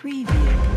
Preview.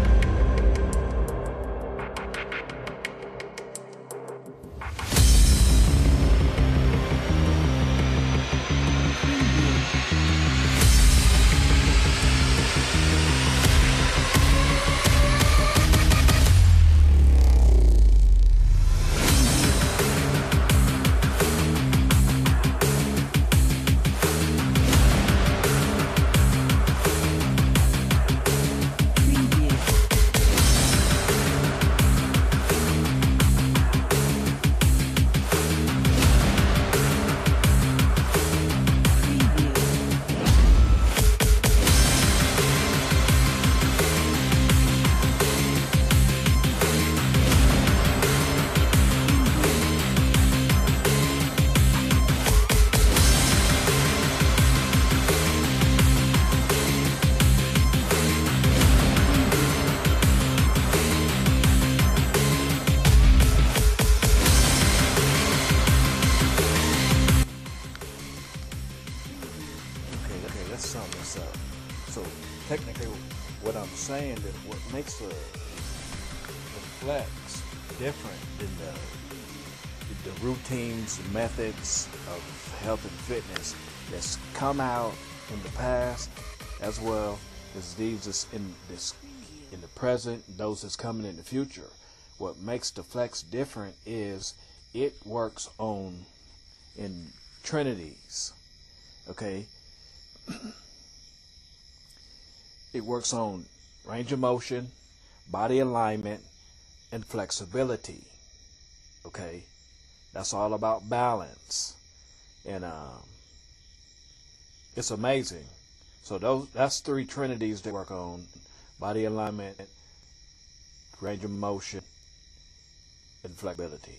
Routines, methods of health and fitness that's come out in the past, as well as these that's in this in the present, those that's coming in the future. What makes the flex different is it works on in trinities. Okay, it works on range of motion, body alignment, and flexibility. Okay, that's all about balance, and um, it's amazing. So those that's three trinities that work on body alignment, range of motion, and flexibility.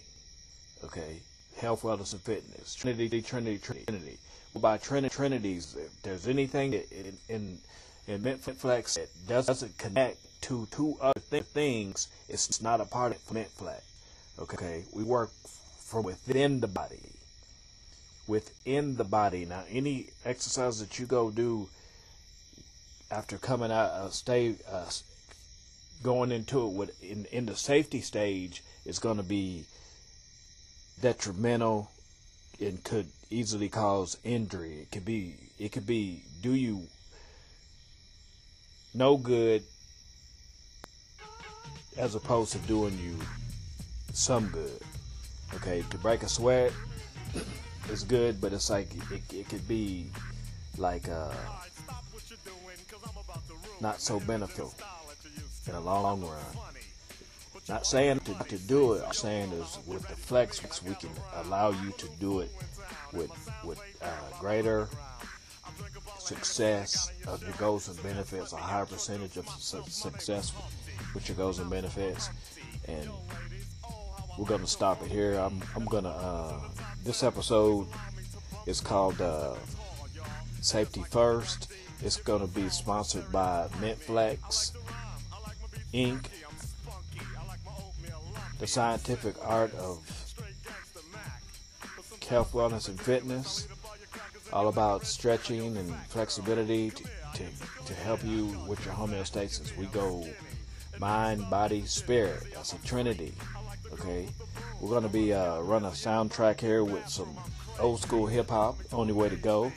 Okay, health, wellness, and fitness. Trinity, Trinity, Trinity. By trin- trinities, if there's anything in in, in MentFlexx that doesn't connect to two other th- things, it's not a part of MentFlexx. Okay, we work from within the body. Within the body. Now, any exercise that you go do after coming out, uh, stay, uh, going into it with in in the safety stage is going to be detrimental and could easily cause injury. It could be it could be do you no good as opposed to doing you some good. Okay, to break a sweat is good, but it's like it, it could be like uh, not so beneficial in the long run. Not saying to, to do it. I'm saying is with the flex, we can allow you to do it with with uh, greater success of your goals and benefits, a higher percentage of su- success with your goals and benefits. And we're gonna stop it here. I'm I'm gonna uh, this episode is called uh, Safety First. It's gonna be sponsored by MentFlexx Inc the scientific art of health, wellness, and fitness. All about stretching and flexibility to, to, to help you with your homeostasis. We go mind, body, spirit. That's a trinity. Okay, we're gonna be uh, run a soundtrack here with some old school hip hop. Only way to go.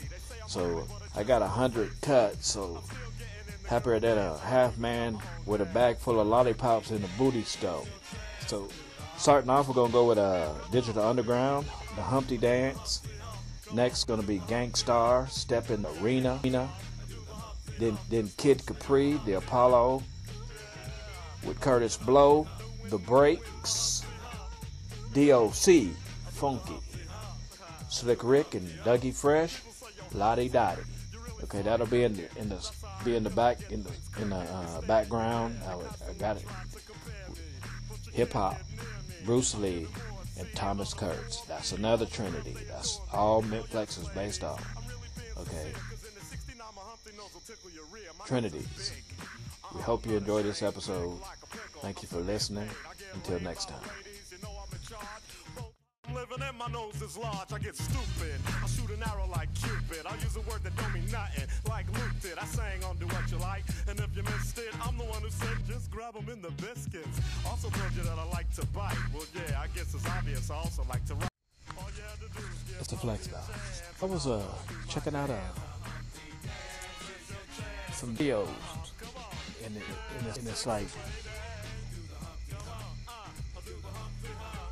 So I got a hundred cuts. So happier than a half man with a bag full of lollipops in the booty stove. So, starting off, we're gonna go with uh, Digital Underground, the Humpty Dance. Next, gonna be Gang Starr, Step in the Arena. Then, then Kid Capri, the Apollo, with Kurtis Blow, the Breaks, DOC, Funky, Slick Rick and Dougie Fresh, La Di Da Di. Okay, that'll be in the in the be in the back in the in the uh, background. I, would, I got it hip hop, Bruce Lee, and Thomas Kurz. That's another trinity. That's all MentFlexx is based on. Okay. Trinities. We hope you enjoyed this episode. Thank you for listening. Until next time. Living and my nose is large. I get stupid. I shoot an arrow like Cupid. I use a word that don't mean nothing, like Luke did. I sang on Do What You Like, and if you missed it, I'm the one who said just grab them in the biscuits. Also told you that I like to bite. Well, yeah, I guess it's obvious. I also like to write. It's the flex style. I was uh checking out uh some videos, and, it, and, it's, and it's like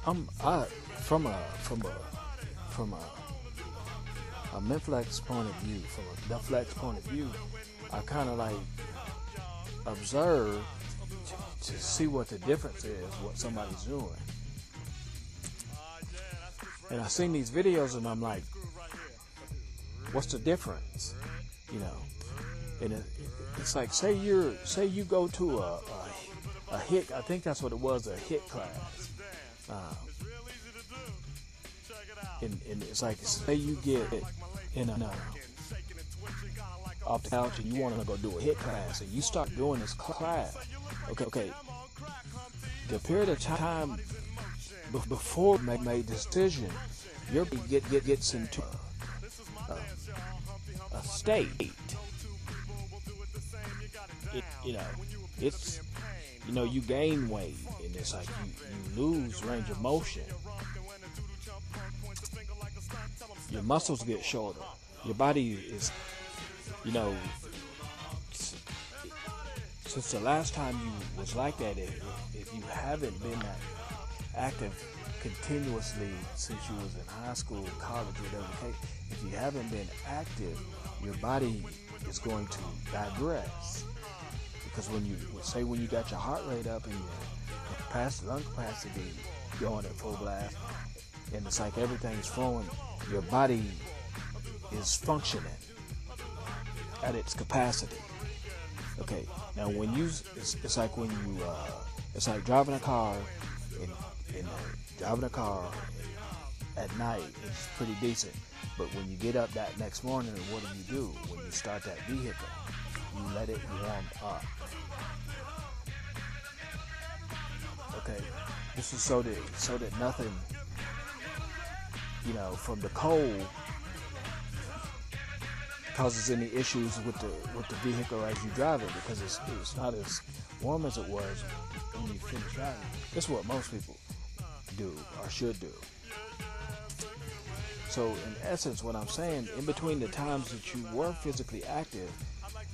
I'm I from a from a from a a MentFlexx point of view, from a Deflex point of view, I kind of like observe to, to see what the difference is, what somebody's doing. And I've seen these videos and I'm like, what's the difference? You know, and it, it's like say you're say you go to a, a, a HIIT. I think that's what it was, a HIIT class. Uh, and, and it's like say you get in a the couch and you want to go do a HIIT class and you start doing this class. Okay, okay. The period of time before make my decision, your get, get gets into a, a state. It, you know, it's you know you gain weight and it's like you, you lose range of motion. Your muscles get shorter. Your body is, you know, since the last time you was like that, if, if you haven't been active continuously since you was in high school, college, whatever if you haven't been active, your body is going to digress. Because when you say when you got your heart rate up and your capacity, lung capacity going at full blast, and it's like everything's flowing, your body is functioning at its capacity. Okay, now when you, it's, it's like when you, uh, it's like driving a car and, and uh, driving a car at night is pretty decent. But when you get up that next morning, what do you do? When you start that vehicle, you let it warm up. Okay, this is so that so that nothing, you know, from the cold causes any issues with the with the vehicle as you drive it because it's, it's not as warm as it was when you finish driving. That's what most people do or should do. So in essence, what I'm saying, in between the times that you were physically active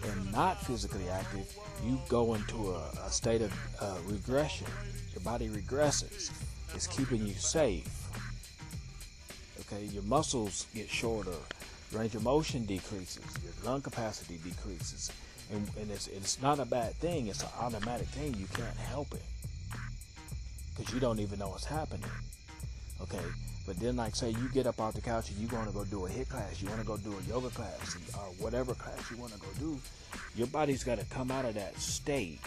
and not physically active, you go into a, a state of uh, regression. Your body regresses. It's keeping you safe. Okay, your muscles get shorter range of motion decreases, your lung capacity decreases, and, and it's, it's not a bad thing. It's an automatic thing. You can't help it because you don't even know what's happening. Okay, but then like say you get up off the couch and you want to go do a HIIT class, you want to go do a yoga class or whatever class you want to go do, your body's got to come out of that state.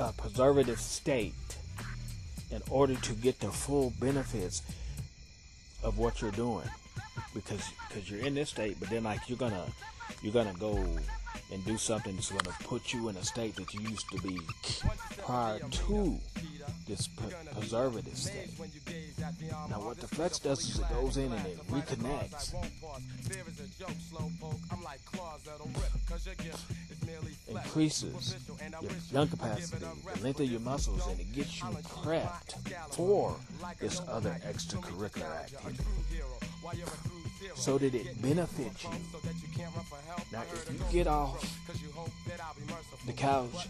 A, preservative state in order to get the full benefits of what you're doing because because you're in this state but then like you're gonna you're gonna go and do something that's gonna put you in a state that you used to be prior to this preservative state. Now, what the flex does is it goes in and it reconnects, increases your lung capacity, the length of your muscles, and it gets you prepped for this other extracurricular activity so that it benefits you. Now, if you get off the couch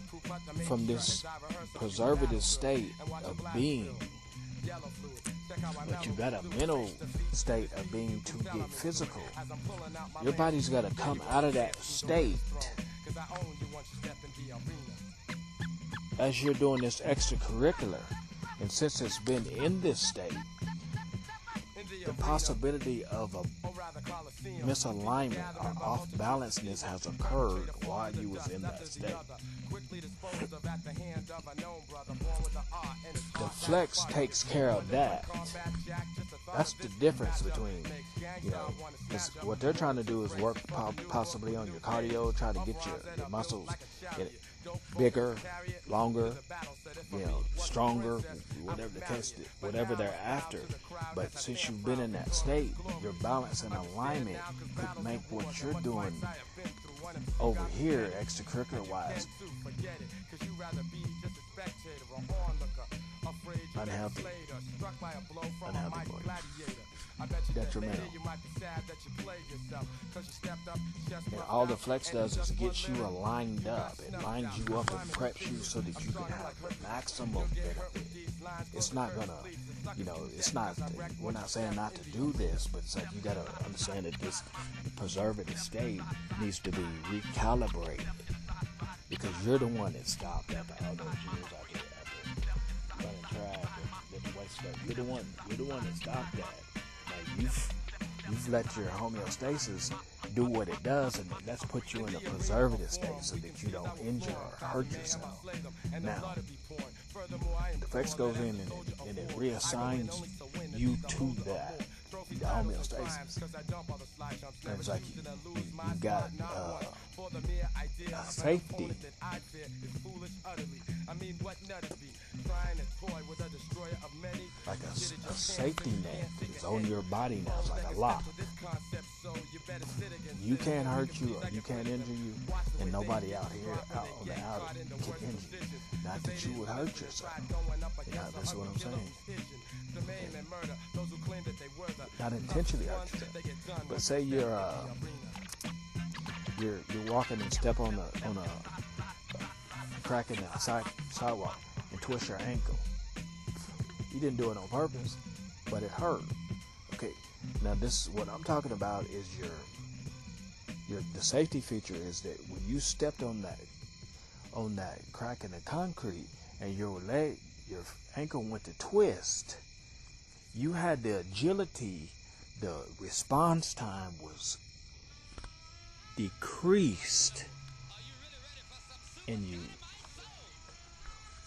from this preservative state of being, but you got a mental state of being to get physical, your body's got to come out of that state as you're doing this extracurricular. And since it's been in this state, the possibility of a misalignment or off balanceness has occurred while you was in that state. The flex takes care of that. That's the difference between, you know, what they're trying to do is work po- possibly on your cardio, try to get your, your muscles get bigger, longer, you know, stronger, whatever the whatever they're after. But since you've been in that state, your balance and alignment could make what you're doing over here, extracurricular wise, unhealthy for you. Detrimental. And all the flex does is get you aligned up. It lines you up and preps you so that you can have maximum benefit. It's not gonna, you know, it's not. We're not saying not to do this, but it's like you gotta understand that this preservative state needs to be recalibrated because you're the one that stopped after all those years You're the one. You're the one that stopped that. Now you've you've let your homeostasis do what it does, and that's put you in a preservative state so that you don't injure or hurt yourself. Now, the flex goes in and and it reassigns you to that the homeostasis. And it's like you, you, you got uh, a safety. Like a, a safety net that is on your body now. It's like a lock. You can't hurt you or you can't injure you, and nobody out here out on the out can injure you. Not that you would hurt yourself. You know, that's what I'm saying. Not intentionally hurt yourself. But say you're uh, you're you're walking and step on a on a crack in the side, sidewalk and twist your ankle. You didn't do it on purpose, but it hurt. Okay, now this what I'm talking about is your your the safety feature is that when you stepped on that on that crack in the concrete and your leg your ankle went to twist, you had the agility, the response time was decreased, and you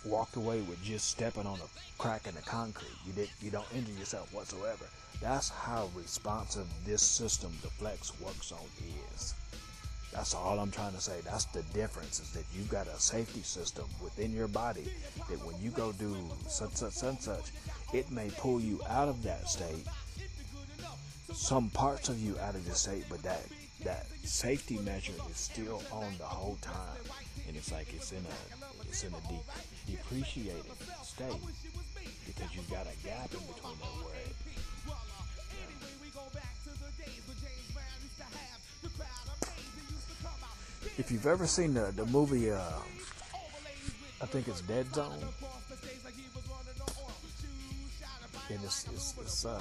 walked away with just stepping on a crack in the concrete. You didn't, you don't injure yourself whatsoever. That's how responsive this system, the Flex works on is. That's all I'm trying to say. That's the difference is that you've got a safety system within your body that when you go do such, such, such, such, it may pull you out of that state, some parts of you out of the state, but that that safety measure is still on the whole time, and it's like it's in a it's in a de- depreciated state because you've got a gap in between where it, if you've ever seen the, the movie, uh, I think it's Dead Zone. And it's, it's, it's uh,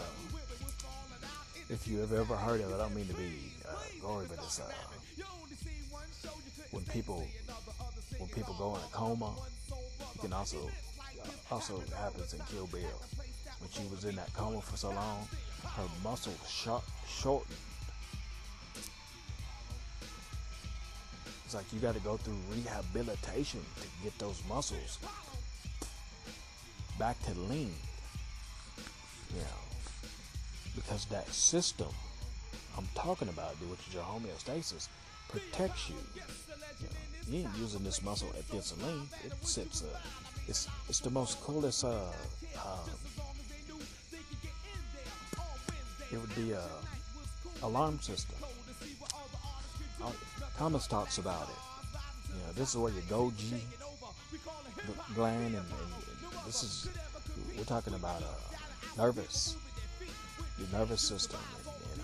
if you have ever heard of it, I don't mean to be uh, gory, but it's uh, when people when people go in a coma. It can also uh, also happens in Kill Bill. When she was in that coma for so long, her muscles short, shortened. It's like you got to go through rehabilitation to get those muscles back to lean. You know, because that system I'm talking about, dude, which is your homeostasis, protects you. You, know, you ain't using this muscle at this lean. It sits uh, it's it's the most coolest uh, uh it would be a alarm system. Thomas talks about it. You know, this is where your Golgi gland and, and, this is we're talking about uh, nervous, your nervous system, and, and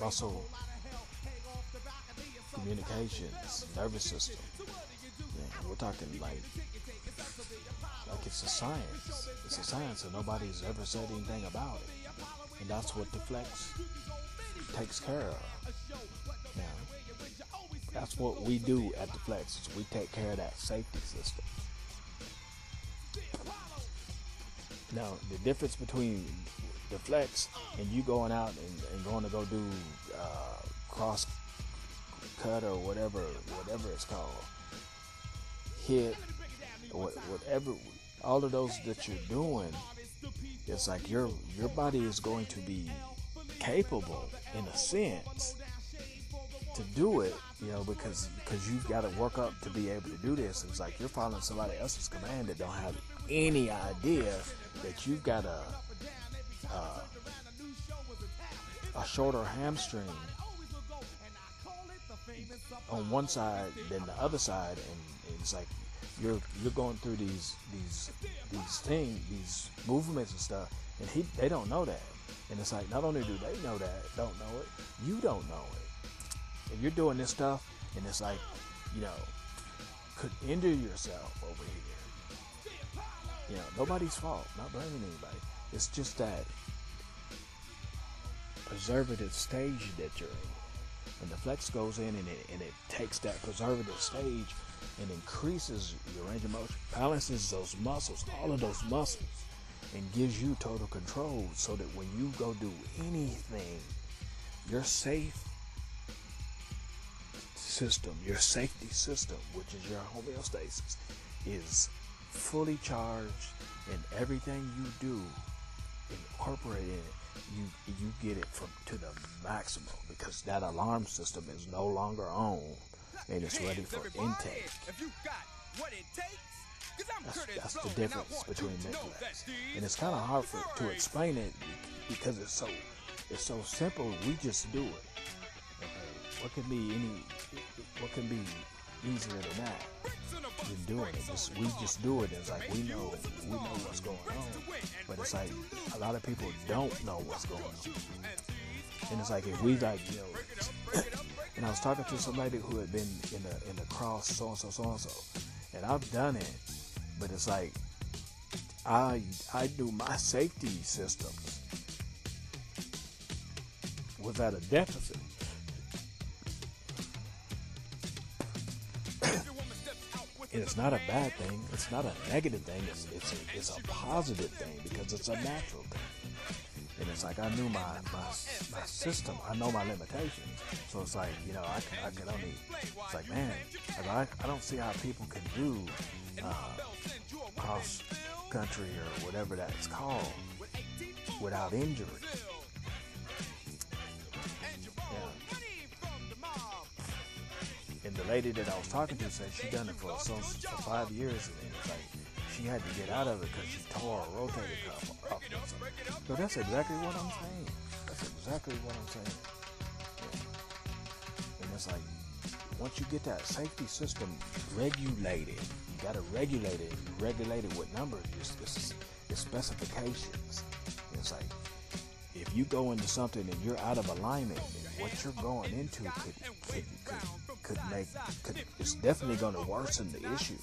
uh, muscle communications, nervous system. Yeah, we're talking like like it's a science. It's a science, and nobody's ever said anything about it. And that's what the flex takes care of. Now, that's what we do at the flex. Is we take care of that safety system. Now, the difference between the flex and you going out and, and going to go do uh, cross cut or whatever, whatever it's called, HIIT, whatever. all of those that you're doing, it's like your your body is going to be capable in a sense to do it, you know, because because you've got to work up to be able to do this. It's like you're following somebody else's command that don't have any idea that you've got a uh, a shorter hamstring on one side than the other side, and it's like you're you're going through these these these things, these movements and stuff, and he they don't know that, and it's like not only do they know that, don't know it, you don't know it, and you're doing this stuff, and it's like you know could injure yourself over here. You know, nobody's fault, not blaming anybody. It's just that preservative stage that you're in. And the flex goes in and it, and it takes that preservative stage and increases your range of motion, balances those muscles, all of those muscles, and gives you total control so that when you go do anything, your safe system, your safety system, which is your homeostasis, is fully charged and everything you do incorporated in it you you get it from to the maximum because that alarm system is no longer on and it's ready for intake. That's, that's the difference between Netflix, and it's kind of hard for, to explain it because it's so it's so simple. We just do it. Okay. What can be any? What can be easier than that? Than doing it. We just do it. It's like we know we know what's going on, but it's like a lot of people don't know what's going on. And it's like if we like you know, and I was talking to somebody who had been in the in the cross so and so so and so, and I've done it, but it's like I I do my safety systems without a deficit. And it's not a bad thing. It's not a negative thing. It's it's a, it's a positive thing because it's a natural thing. And it's like I knew my my, my system. I know my limitations. So it's like you know I can, I can only. It's like man, I I don't see how people can do uh, cross country or whatever that's called without injury. And the lady that I was talking to said she done it for so for five years, and it's like she had to get out of it because she tore a rotator cuff off. So that's exactly what I'm saying. That's exactly what I'm saying. Yeah. And it's like once you get that safety system regulated, you gotta regulate it. You Regulate it with numbers. It's, it's, it's specifications. It's like if you go into something and you're out of alignment, what you're going into could, could, could could make could it's definitely going to worsen the issue.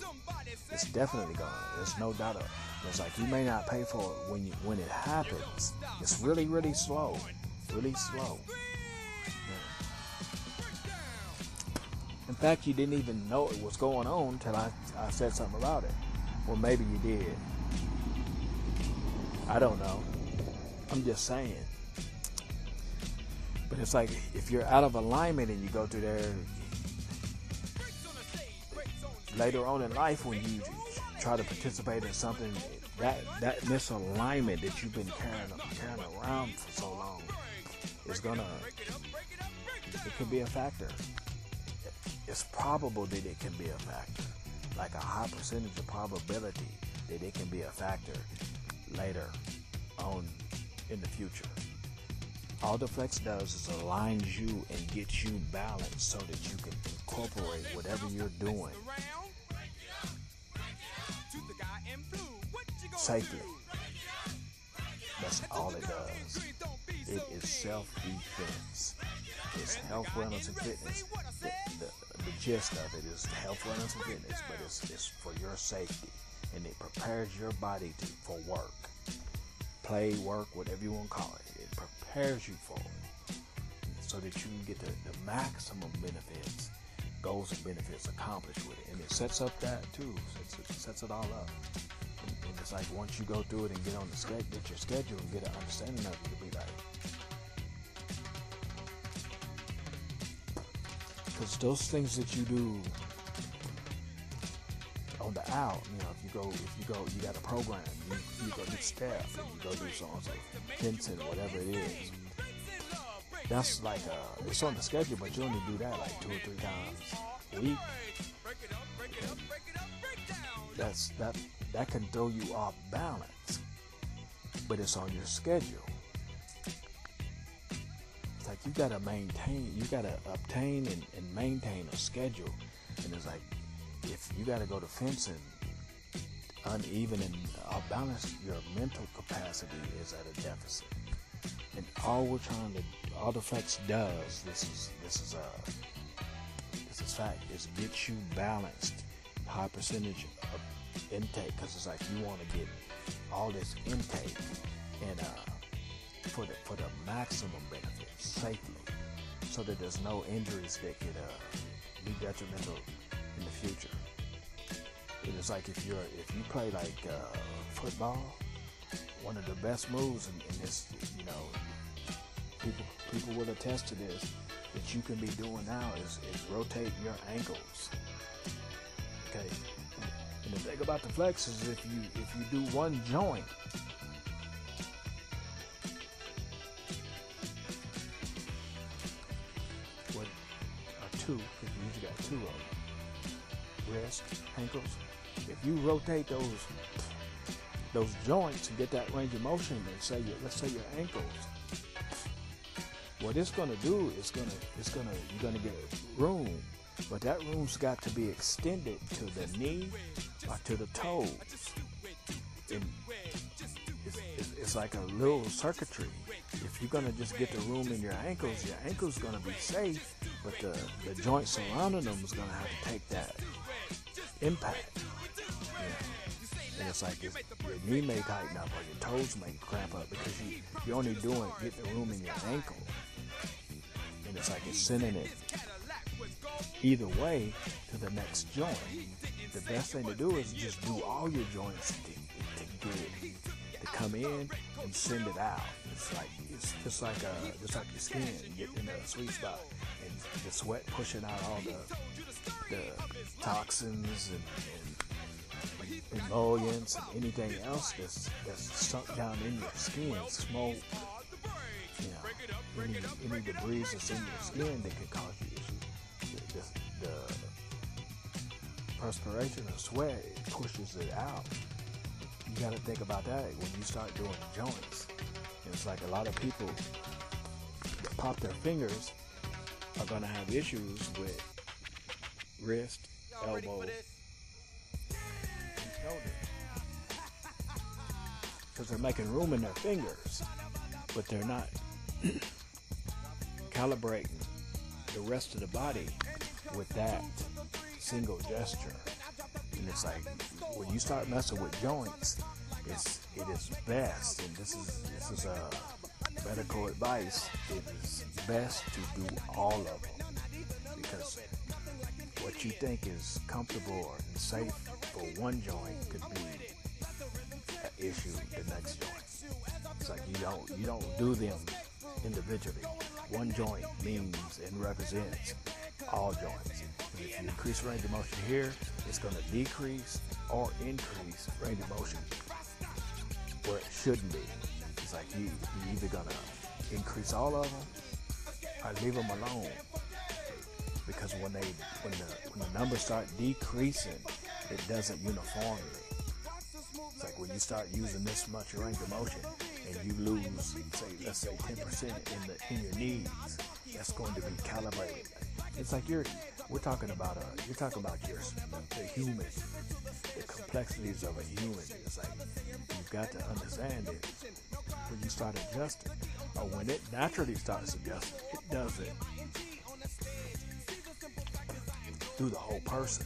It's definitely to. There's no doubt. Of, it. it's like you may not pay for it when you when it happens. It's really really slow, really slow. Yeah. In fact, you didn't even know it was going on until I, I said something about it. Well, maybe you did. I don't know. I'm just saying. But it's like if you're out of alignment and you go through there, later on in life when you try to participate in something that that misalignment that you've been carrying carrying around for so long is gonna it could be a factor. It's probable that it can be a factor, like a high percentage of probability that it can be a factor later on in the future. All the flex does is aligns you and gets you balanced so that you can incorporate whatever you're doing safely. That's all it does. It is self-defense. It's health, wellness, and fitness. The, the, the gist of it is health, wellness, and fitness, but it's, it's for your safety. And it prepares your body to, for work. Play, work, whatever you want to call it. It prepares you for it. So that you can get the, the maximum benefits, goals and benefits accomplished with it. And it sets up that too. Sets it, sets it all up. And it's like once you go through it and get on the schedule, get your schedule and get an understanding of it, you'll be like, because those things that you do on the out, you know, if you go, if you go, you got a program, you, you go do step, and you go do so and so, fencing, whatever it is. That's like uh, it's on the schedule, but you only do that like two or three times a week. That's that that can throw you off balance, but it's on your schedule. It's like you gotta maintain, you gotta obtain and, and maintain a schedule, and it's like if you gotta go to fencing uneven and off balance, your mental capacity is at a deficit. And all we're trying to, all the flex does, this is this is a uh, this is fact, is get you balanced, high percentage of intake, because it's like you want to get all this intake and uh, for the for the maximum benefit safely, so that there's no injuries that could uh, be detrimental in the future. It is like if you're if you play like uh, football, one of the best moves in, in this, you know, people people will attest to this that you can be doing now is, is rotate your ankles. Okay. The thing about the flex is if you if you do one joint, what or two, because you usually got two of them. Wrist, ankles. If you rotate those those joints and get that range of motion and say your let's say your ankles what it's gonna do is gonna it's gonna you're gonna get room but that room's got to be extended to the knee or to the toes and it's, it's, it's like a little circuitry if you're gonna just get the room in your ankles your ankles gonna be safe but the, the joint surrounding them is gonna have to take that impact and it's like it's, your knee may tighten up or your toes may cramp up because you, you're only doing get the room in your ankle. And it's like it's sending it either way to the next joint. Best thing to do is just do all your joints to, to get it to come in and send it out. It's like it's just like uh, just like your skin, getting in a sweet spot, and the sweat pushing out all the the toxins and, and emollients and anything else that's that's sunk down in your skin, smoke, you know, any, any debris that's in your skin that could cause perspiration and sweat it pushes it out. You got to think about that when you start doing joints. It's like a lot of people that pop their fingers are going to have issues with wrist, elbow, and shoulder. because they're making room in their fingers, but they're not calibrating the rest of the body with that single gesture. And it's like when you start messing with joints, it's it is best, and this is this is a medical advice. It is best to do all of them because what you think is comfortable and safe for one joint could be an issue the next joint. It's like you don't you don't do them individually. One joint means and represents all joints. If you increase range of motion here, it's going to decrease or increase range of motion where it shouldn't be. It's like you you either going to increase all of them or leave them alone. Because when they when the when the numbers start decreasing, it doesn't uniformly It's like when you start using this much range of motion and you lose, say, let's say 10% in the in your knees, that's going to be calibrated. It's like you're, we're talking about, uh, you're talking about your, the human, the complexities of a human. It's like you've got to understand it when you start adjusting, or when it naturally starts adjusting, it does it through the whole person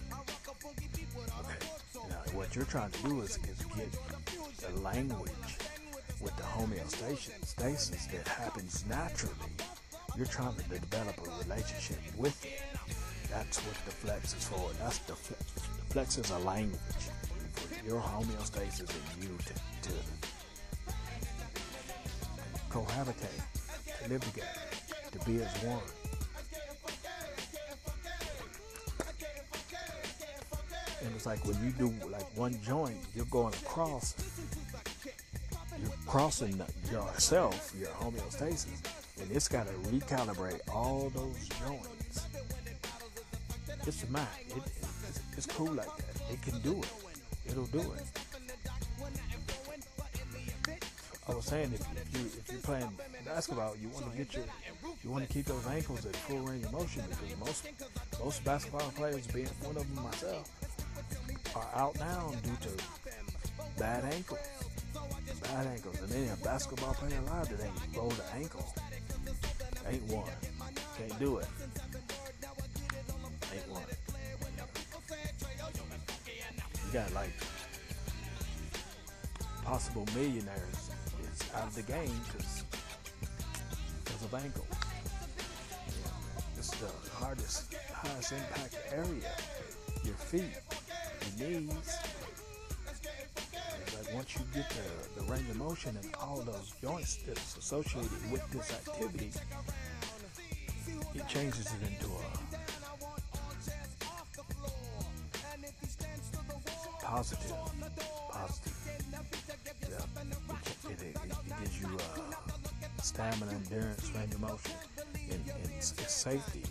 Okay. Now, what you're trying to do is, is get the language with the homeostasis that happens naturally. You're trying to develop a relationship with it. That's what the flex is for. That's the flex. The flex is a language your homeostasis and you to, to cohabitate, to live together, to be as one. And it's like when you do like one joint, you're going across, you're crossing yourself, your homeostasis, and it's got to recalibrate all those joints. It's Mac. It, it's, it's cool like that. It can do it. It'll do it. I was saying if, if you if you're playing basketball, you want to get your you want to keep those ankles at full range of motion because most most basketball players, being one of them myself, are out now due to bad ankles, bad ankles. And then a basketball player alive that ain't rolled an ankle, ain't one, can't do it, You got like possible millionaires is out of the game because of ankles. It's the hardest, highest impact area. Your feet, your knees. Like once you get the, the range of motion and all those joints that's associated with this activity, it changes it into a positive, positive. Yeah, it, it, it gives you uh, stamina, endurance, range of motion, and, and it's, safety.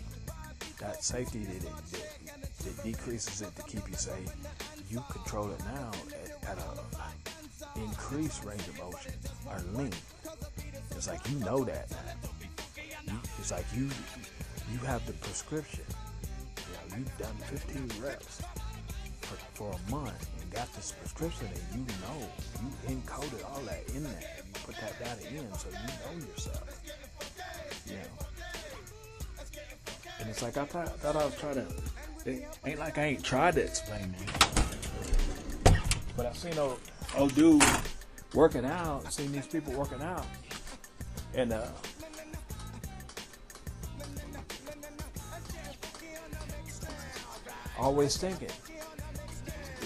That safety that, it, that, that decreases it to keep you safe. You control it now at, at increased range of motion or length. It's like you know that. It's like you you have the prescription. You know, you've done 15 reps for, for a month got this prescription and you know you encoded all that in there. You put that data in so you know yourself. You know. And it's like I thought, I thought I was trying to. It ain't like I ain't tried to explain it. But I've seen old, old dude working out, seen these people working out, and uh, always thinking,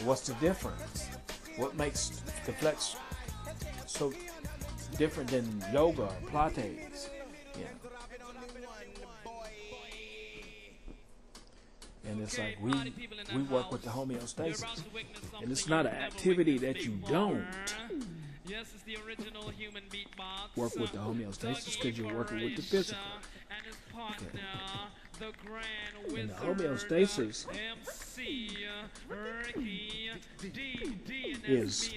what's the difference? What makes the flex so different than yoga or Pilates? Yeah. And it's like we we work with the homeostasis, and it's not an activity that you don't Yes, it's the original human beatbox. work with the homeostasis because you're working with the physical. And And the homeostasis MC Ricky D, D, and is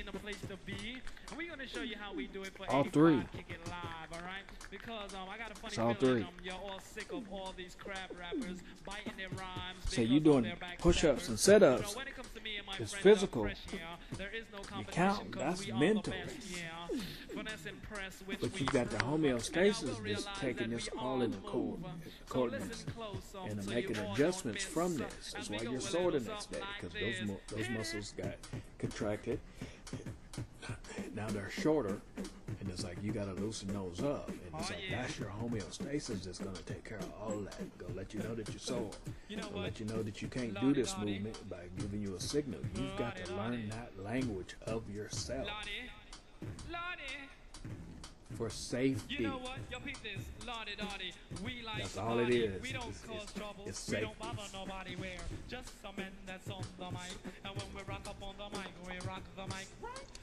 SB in the place to be. And we're gonna show you how we do it for all three. Kick It live, all right? Because um, I got a funny It's all feeling three. um, you're all sick of all these crap rappers biting their rhymes. So you doing push-ups and sit-ups. So it comes to me and my It's friends, physical. Fresh, yeah. There is no counting. 'cause That's mental. yeah. Finesse and press, which But you got the prove. And I will homeostasis that's taking this all in the co- move. So coordinates close, um, and so making adjustments from this. That's why you're sore the next day because those this. those muscles got contracted. Now they're shorter, and it's like you got to loosen those up. And it's Oh, like yeah. that's your homeostasis that's gonna take care of all that. Go let you know that you're sore. You know let you know that you can't do this movement by giving you a signal. You've got to learn that language of yourself. For safety. You know what? Yo, peep this. Lottie, Lottie. We like That's all it is. We don't It's- cause it's- trouble. it's we don't bother nobody. We're just some men that's on the mic. And when we rock up on the mic, we rock the mic.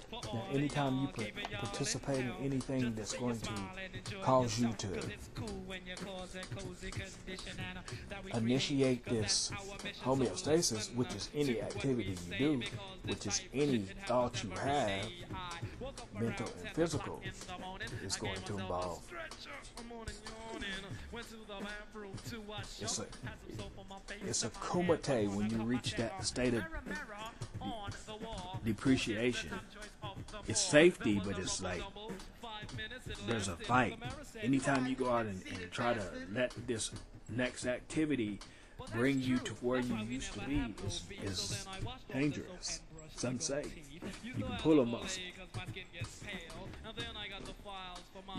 For Now, anytime you y'all, pa- keeping y'all participate in anything that's going to smile and enjoy cause you yourself, to 'cause it's cool when you cause a cozy condition and, uh, we initiate this that's our mission. So homeostasis, which uh, is any activity you do, which is any thought you have, day. I woke up mental and physical, o'clock in the morning. is going to involve. stretcher. I'm on and yawning. Went to the bathroom to wash It's a- Had some soap on my face it's a kumite when you reach that state of mirror, mirror on the wall. depreciation. Who gets the top choice of the It's safety, but it's like double. Five minutes it there's a fight. The mirror said, Anytime you go out and, and try to let this next activity bring you to where you used to be is, is dangerous. It's unsafe. You can pull a muscle.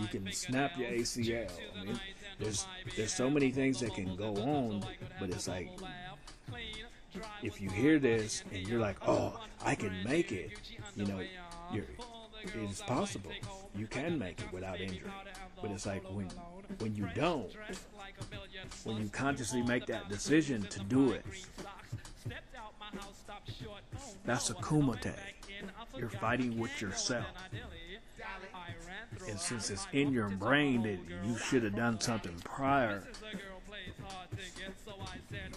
You can snap your ACL. I mean, there's there's so many things that can go on, but it's like if you hear this and you're like, oh, I can make it, you know, you're, it's possible. You can make it without injury. But it's like when when you don't, when you consciously make that decision to do it, That's a kumite. You're fighting with yourself. And since it's in your brain that you should have done something prior,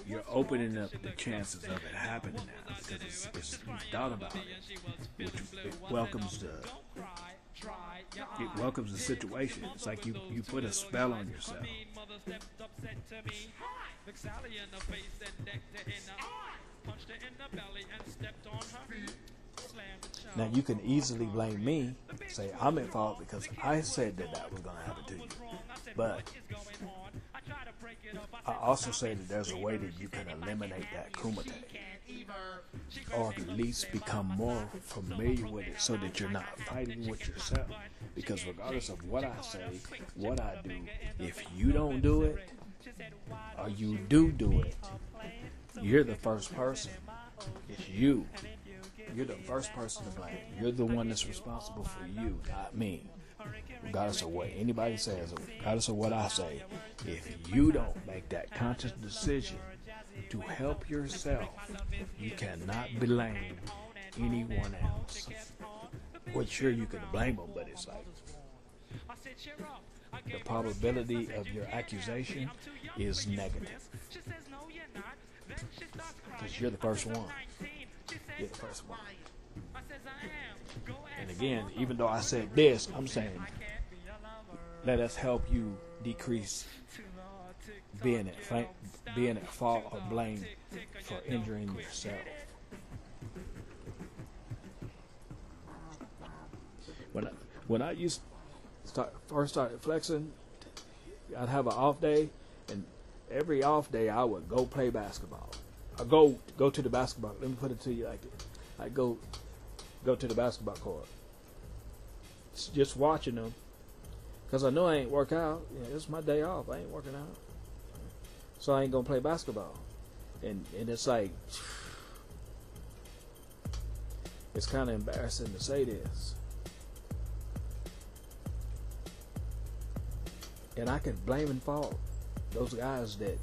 you're opening up the chances of it happening now because it's, it's thought about it, which it welcomes the it welcomes the situation. It's like you you put a spell on yourself. Now you can easily blame me, say I'm at fault because I said that that was going to happen to you. But I also say that there's a way that you can eliminate that kumite, or at least become more familiar with it, so that you're not fighting with yourself. Because regardless of what I say, what I do, if you don't do it, or you do do it, you're the first person. It's you. You're the first person to blame. You're the one that's responsible for you, not me. Regardless of what anybody says, regardless of what I say, if you don't make that conscious decision to help yourself, you cannot blame anyone else. Well, sure, you can blame them, but it's like the probability of your accusation is negative. Because you're the first one. The first one. And again, even though I said this, I'm saying let us help you decrease being at fa- being at fault or blame for injuring yourself. When I, when I used start first started flexing, I'd have an off day, and every off day I would go play basketball. I go go to the basketball. Let me put it to you like this: I go go to the basketball court, just watching them, cause I know I ain't work out. Yeah, it's my day off. I ain't working out, so I ain't gonna play basketball. And and it's like it's kind of embarrassing to say this. And I can blame and fault those guys that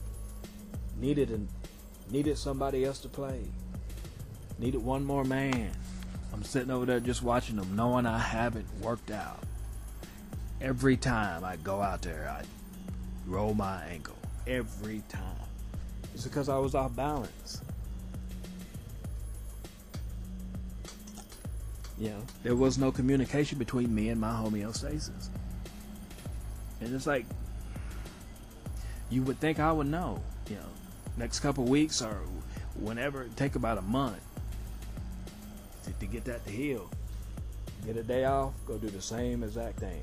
needed and needed somebody else to play. Needed one more man. I'm sitting over there just watching them, knowing I haven't worked out. Every time I go out there, I roll my ankle. Every time. It's because I was off balance. You know, there was no communication between me and my homeostasis. And it's like, you would think I would know, you know, next couple weeks or whenever, take about a month to, to get that to heal. Get a day off, go do the same exact thing.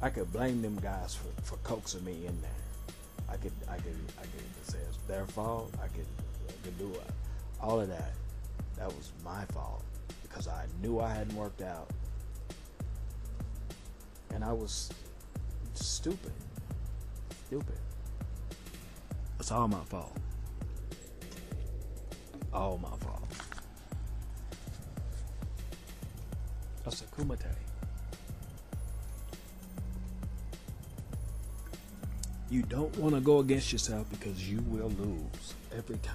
I could blame them guys for, for coaxing me in there. I could, I could, I could say it's their fault. I could, I could do it. all of that. That was my fault because I knew I hadn't worked out, and I was stupid. Stupid. It's all my fault. All my fault. That's a kumite. You don't want to go against yourself because you will lose every time.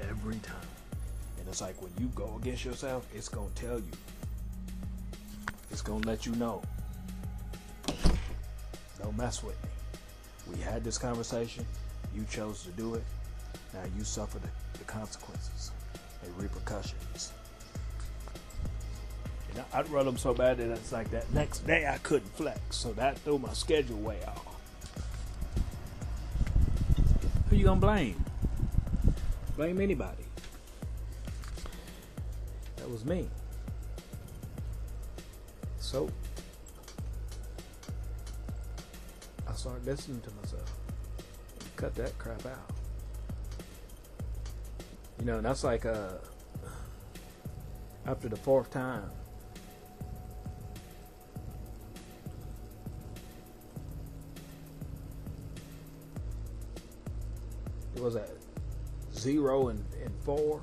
Every time. And it's like when you go against yourself, it's going to tell you. It's going to let you know. Don't mess with me. We had this conversation. You chose to do it. Now you suffer the, the consequences and repercussions. And I, I'd run them so bad that it's like that next day I couldn't flex. So that threw my schedule way off. Who you gonna blame? Blame anybody. That was me. So I started listening to myself. Cut that crap out. You know, that's like uh after the fourth time. It was at zero and, and four.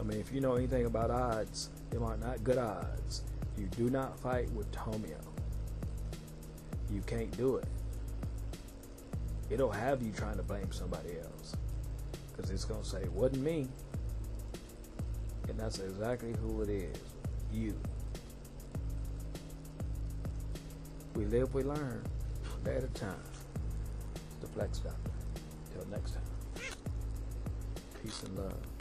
I mean, if you know anything about odds, they are not good odds. You do not fight with Tomio. You can't do it. It'll have you trying to blame somebody else. Because it's going to say, wasn't me. And that's exactly who it is. You. We live, we learn. One day at a time. The Flex Doctor. Till next time. Peace and love.